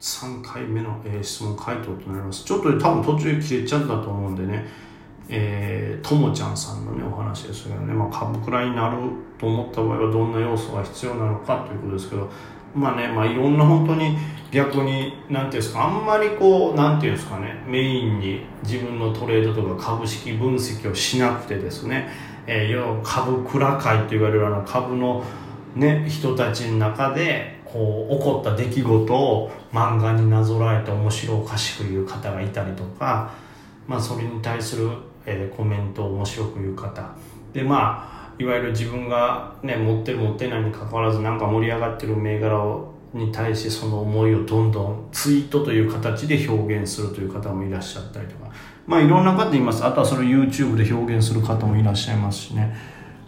3回目の、えー、質問回答となります。ちょっと多分途中で切れちゃったと思うんでね、えー、ともちゃんさんのね、お話ですけどね、まあ、株くらいになると思った場合はどんな要素が必要なのかということですけど、まあね、まあいろんな本当に逆に、なんていうんですか、あんまりこう、なんていうんですかね、メインに自分のトレードとか株式分析をしなくてですね、えー、要は株蔵会と言われるあの株のね、人たちの中で、こう、起こった出来事を漫画になぞらえて面白おかしく言う方がいたりとか、まあそれに対する、えー、コメントを面白く言う方。で、まあ、いわゆる自分が、ね、持ってる持ってないにかかわらずなんか盛り上がってる銘柄をに対してその思いをどんどんツイートという形で表現するという方もいらっしゃったりとか。まあいろんな方います。あとはそれを YouTube で表現する方もいらっしゃいますしね。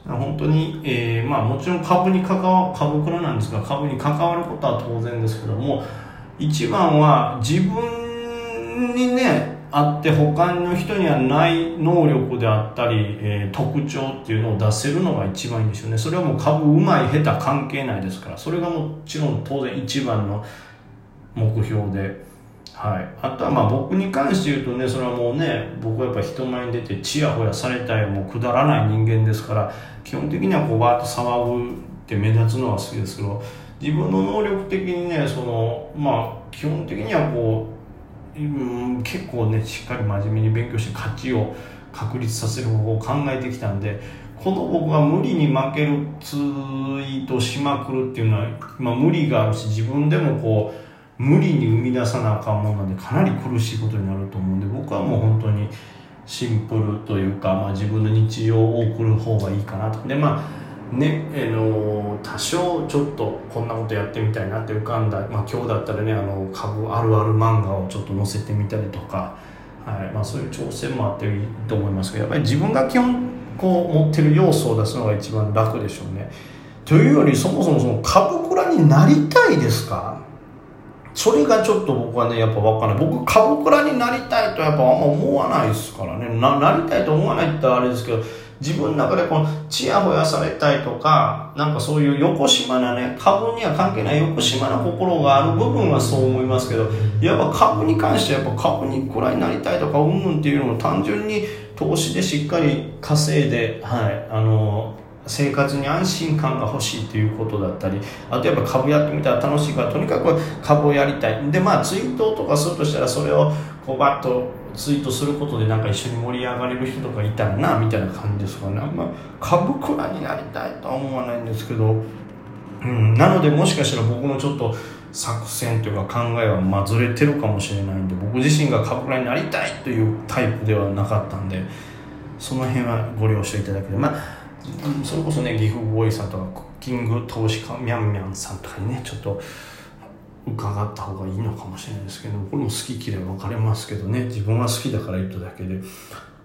本当に、えー、まあもちろん株に関わ株倉なんですが株に関わることは当然ですけども一番は自分にねあって他の人にはない能力であったり、えー、特徴っていうのを出せるのが一番いいんですよね。それはもう株うまい下手関係ないですからそれがもちろん当然一番の目標で、はい、あとはまあ僕に関して言うとねそれはもうね僕はやっぱ人前に出てちやほやされたいもうくだらない人間ですから基本的にはこうバーッと騒ぐって目立つのは好きですけど自分の能力的にねそのまあ基本的にはこううん結構ねしっかり真面目に勉強して勝ちを確立させる方法を考えてきたんでこの僕が無理に負けるツイートしまくるっていうのは、まあ、無理があるし自分でもこう無理に生み出さなあかんもんなんでかなり苦しいことになると思うんで僕はもう本当にシンプルというか、まあ、自分の日常を送る方がいいかなと。でまあねえの多少ちょっとこんなことやってみたいなって浮かんだ、まあ、今日だったらねあの株あるある漫画をちょっと載せてみたりとか、はいまあ、そういう挑戦もあっていいと思いますけどやっぱり自分が基本こう持ってる要素を出すのが一番楽でしょうね。というよりそもそもその株倉になりたいですか？それがちょっと僕はねやっぱ分かんない。僕株倉になりたいとやっぱあんま思わないですからね。ななりたいと思わないってあれですけど自分の中でこのちやほやされたいとか、なんかそういう横島なね、株には関係ない横島な心がある部分はそう思いますけど、やっぱ株に関してはやっぱ株にくらいになりたいとか、うんぬんっていうのも単純に投資でしっかり稼いで、はい、あの、生活に安心感が欲しいということだったりあとやっぱ株やってみたら楽しいからとにかく株をやりたい。でまあツイートとかするとしたらそれをこうバッとツイートすることでなんか一緒に盛り上がれる人とかいたらなみたいな感じですかね。あんま株倉になりたいとは思わないんですけど、うん、なのでもしかしたら僕のちょっと作戦というか考えはまあずれてるかもしれないんで僕自身が株倉になりたいというタイプではなかったんでその辺はご了承いただければ。まあそれこそね岐阜ボーイさんとかクッキング投資家みゃんみゃんさんとかにねちょっと伺った方がいいのかもしれないですけどこれも好き嫌い分かれますけどね自分は好きだから言っただけで。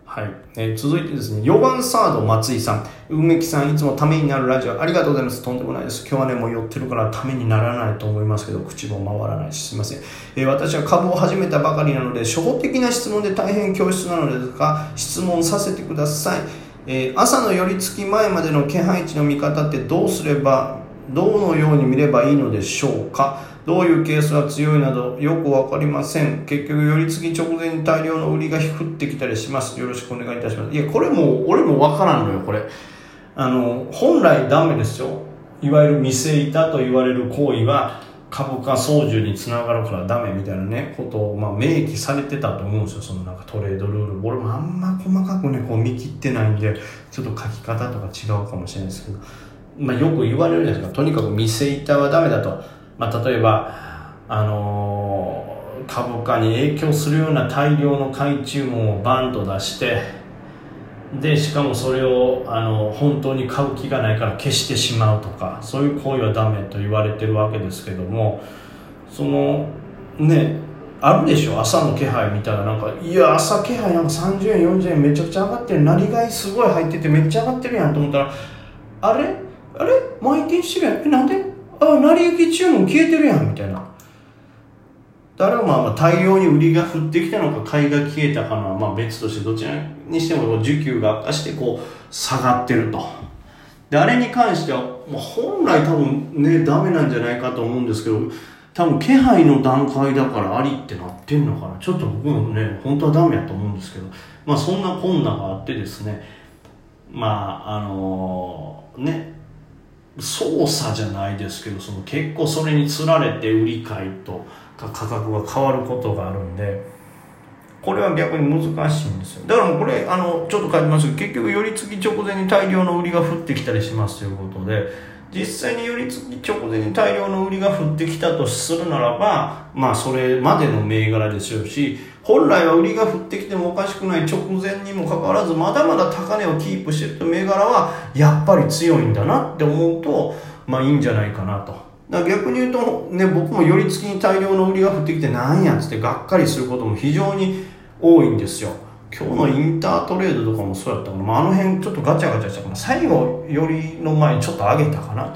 はい、えー、続いてですね4番サード松井さん。梅木さんいつもためになるラジオありがとうございます。とんでもないです。今日はねもう寄ってるからためにならないと思いますけど口も回らないしすいません、えー、私は株を始めたばかりなので初歩的な質問で大変教室なのですが質問させてください、えー、朝の寄り付き前までの気配値の見方ってどうすればどのように見ればいいのでしょうか？どういうケースが強いなどよくわかりません。結局、寄り付き直前に大量の売りが降ってきたりします。よろしくお願いいたします。いや、これも俺もわからんのよ、これ。あの、本来ダメですよ。いわゆる見せ板と言われる行為は、株価操縦につながるからダメみたいなね、ことを、まあ、明記されてたと思うんですよ。そのなんかトレードルール。俺もあんま細かくね、こう見切ってないんで、ちょっと書き方とか違うかもしれないですけど、まあ、よく言われるじゃないですか。とにかく見せ板はダメだと。まあ、例えば、あのー、株価に影響するような大量の買い注文をバンと出してでしかもそれをあの本当に買う気がないから消してしまうとかそういう行為はダメと言われてるわけですけどもそのねあるでしょ？朝の気配見たらなんかいや朝気配なんか30円40円めちゃくちゃ上がってる。なりがいすごい入っててめっちゃ上がってるやんと思ったらあれ？あれ？毎日してるやん。えなんで？あ、成り行き注文消えてるやん、みたいな。だからまあ大量に売りが降ってきたのか買いが消えたかのはまあ別としてどちらにしても需給が悪化してこう下がってると。で、あれに関しては、まあ、本来多分ね、ダメなんじゃないかと思うんですけど、多分気配の段階だからありってなってんのかな。ちょっと僕もね本当はダメやと思うんですけど。まあそんな困難があってですね。まああのね操作じゃないですけどその結構それにつられて売り買いと。価格が変わることがあるんでこれは逆に難しいんですよだからもうこれあのちょっと書いてますけど結局寄り付き直前に大量の売りが降ってきたりしますということで実際に寄り付き直前に大量の売りが降ってきたとするならばまあそれまでの銘柄でしょうし本来は売りが降ってきてもおかしくない直前にもかかわらずまだまだ高値をキープしてると銘柄はやっぱり強いんだなって思うとまあいいんじゃないかなと。だから逆に言うとね僕も寄り付きに大量の売りが降ってきてなんやっつってがっかりすることも非常に多いんですよ。今日のインタートレードとかもそうやったかな、まあ、あの辺ちょっとガチャガチャしたかな。最後よりの前にちょっと上げたかな、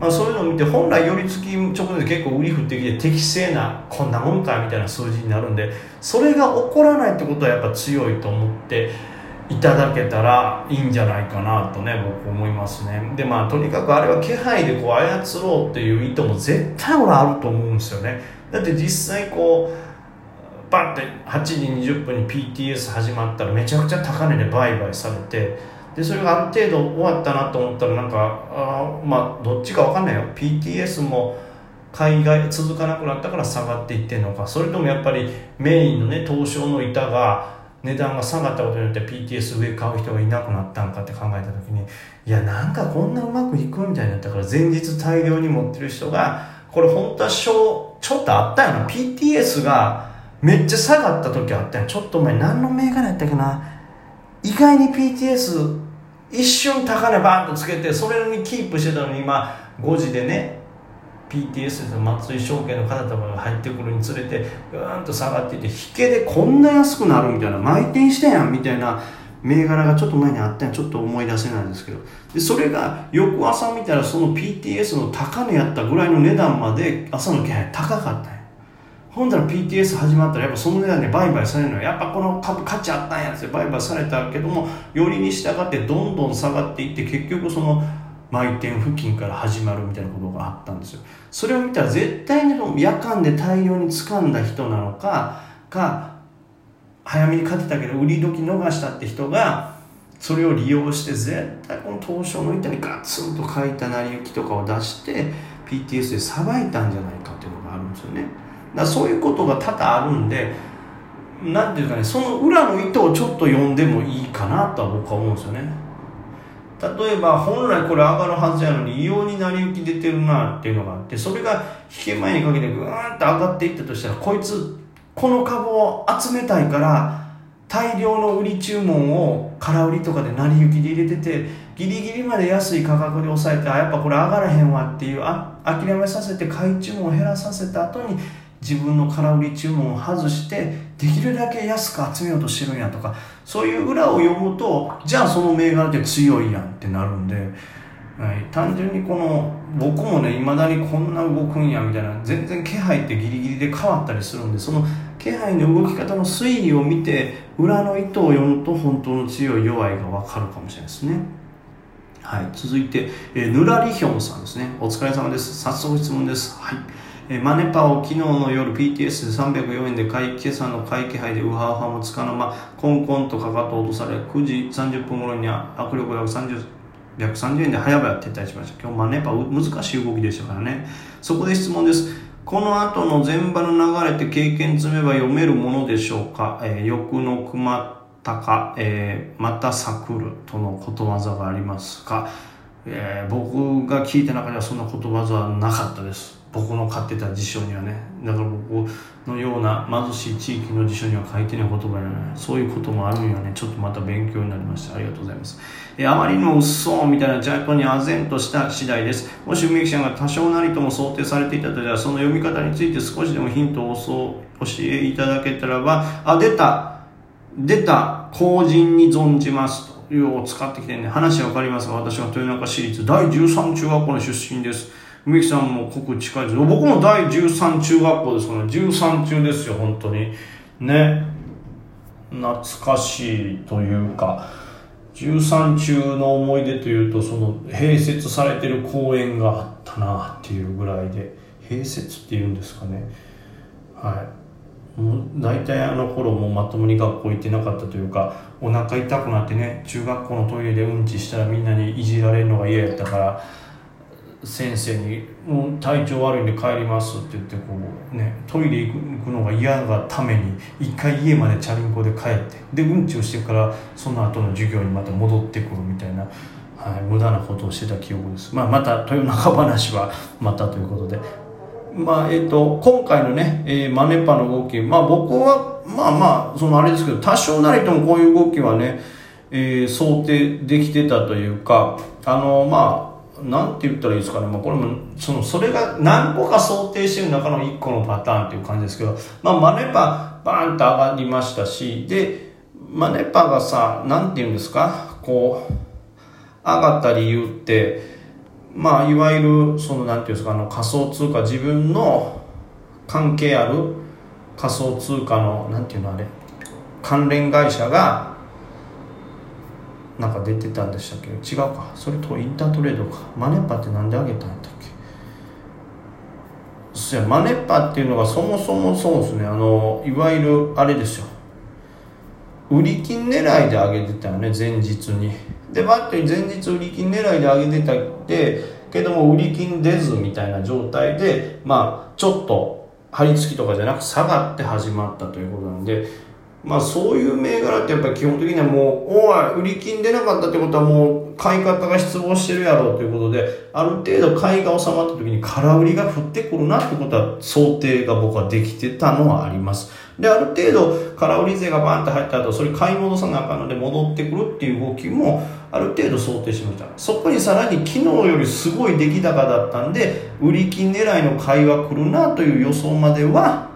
まあ、そういうのを見て本来寄り付き直前で結構売り降ってきて適正なこんなもんかみたいな数字になるんでそれが起こらないってことはやっぱ強いと思っていただけたらいいんじゃないかなとね僕思いますね。でまあとにかくあれは気配でこう操ろうっていう意図も絶対俺あると思うんですよね。だって実際こうバッて8時20分に PTS 始まったらめちゃくちゃ高値で売買されてでそれがある程度終わったなと思ったらなんかあまあどっちか分かんないよ。PTS も海外続かなくなったから下がっていってんのか。それともやっぱりメインのね東証の板が値段が下がったことによって PTS 上買う人がいなくなったんかって考えた時にいやなんかこんなうまくいくみたいになったから前日大量に持ってる人がこれ本当はちょっとあったよな。PTS がめっちゃ下がった時あったやちょっとお前何の銘柄やったっけな。意外に PTS 一瞬高値バーンとつけてそれにキープしてたのに今5時でね PTS 松井証券の方とかが入ってくるにつれてぐーんと下がっていて引けでこんな安くなるみたいな内転したやんみたいな銘柄がちょっと前にあったんちょっと思い出せないんですけど。でそれが翌朝見たらその PTS の高値やったぐらいの値段まで朝の気配高かったんや。ほんだら PTS 始まったらやっぱその値段で売買されるのはやっぱこの株価値あったんやつで売買されたけどもよりに従ってどんどん下がっていって結局その売店付近から始まるみたいなことがあったんですよ。それを見たら絶対に夜間で大量に掴んだ人なのかか早めに買ってたけど売り時逃したって人がそれを利用して絶対この東証の板にガツンと書いた成り行きとかを出して PTS でさばいたんじゃないかっていうのがあるんですよね。だそういうことが多々あるんでなんていうかねその裏の意図をちょっと読んでもいいかなとは僕は思うんですよね。例えば本来これ上がるはずやのに異様に成り行き出てるなっていうのがあってそれが引け前にかけてグーンと上がっていったとしたらこいつこの株を集めたいから大量の売り注文を空売りとかで成り行きで入れててギリギリまで安い価格で抑えてあやっぱこれ上がらへんわっていうあ諦めさせて買い注文を減らさせた後に自分の空売り注文を外してできるだけ安く集めようとしてるんやとかそういう裏を読むとじゃあその銘柄って強いやんってなるんで、はい、単純にこの僕もねいまだにこんな動くんやみたいな全然気配ってギリギリで変わったりするんでその気配の動き方の推移を見て裏の意図を読むと本当の強い弱いが分かるかもしれないですね。はい、続いて、えー、ぬらりひょんさんですね。お疲れ様です。早速質問です。はい。えマネパを昨日の夜 PTS で304円で買い、今朝の買い気配でウハウハもつかの間、コンコンとかかと落とされ、9時30分頃には握力約30、130円で早々撤退しました。今日マネパ難しい動きでしたからね。そこで質問です。この後の前場の流れって経験積めば読めるものでしょうか、えー、欲の熊高、えー、また咲くるとのことわざがありますか、えー、僕が聞いた中ではそんなことわざはなかったです。僕の飼ってた辞書にはねだから僕のような貧しい地域の辞書には書いてない言葉じゃないそういうこともあるんよねちょっとまた勉強になりました。ありがとうございます。えあまりにも嘘みたいなジャイトに唖然とした次第です。もし梅木さんが多少なりとも想定されていたとしたらその読み方について少しでもヒントを教えいただけたらばあ出た出た後人に存じますというを使ってきてね話わかりますが私は豊中市立第13中学校の出身です。梅木さんも国近いです僕も第13中学校ですから、13中ですよ本当に。ね。懐かしいというか。13中の思い出というとその併設されてる公園があったなっていうぐらいで。併設っていうんですかね。はい。もう大体あの頃もまともに学校行ってなかったというかお腹痛くなってね中学校のトイレでうんちしたらみんなにいじられるのが嫌やったから先生に「もう体調悪いんで帰ります」って言ってこうねトイレ行くのが嫌がために一回家までチャリンコで帰ってでうんちをしてからその後の授業にまた戻ってくるみたいな、はい、無駄なことをしてた記憶です、まあ、また豊中話はまたということで。まあえーと、今回のね、えー、マネッパの動き、まあ、僕はまあまあそのあれですけど多少なりともこういう動きはね、えー、想定できてたというかあのまあなんて言ったらいいですかね、まあ、これもそのそれが何個か想定してる中の1個のパターンっていう感じですけど、まあ、マネパバーンと上がりましたしでマネパがさなんて言うんですか？こう上がった理由ってまあいわゆるそのなんていうんですか？あの仮想通貨自分の関係ある仮想通貨のなんていうのあれ？関連会社がなんか出てたんでしたっけ？違うか。それとインタートレードか。マネッパって何であげたんだっけ？そやマネッパっていうのがそもそもそうですね。あのいわゆるあれですよ。売り金狙いで上げてたよね前日に。でバッテリー前日売り金狙いで上げてたってけども売り金出ずみたいな状態でまあちょっと張り付きとかじゃなく下がって始まったということなんでまあそういう銘柄ってやっぱり基本的にはもう、おい、売り金出なかったってことはもう買い方が失望してるやろうということで、ある程度買いが収まった時に空売りが降ってくるなってことは想定が僕はできてたのはあります。で、ある程度空売り税がバーンって入った後、それ買い戻さなあかんので戻ってくるっていう動きもある程度想定しました。そこにさらに昨日よりすごい出来高だったんで、売り金狙いの買いが来るなという予想までは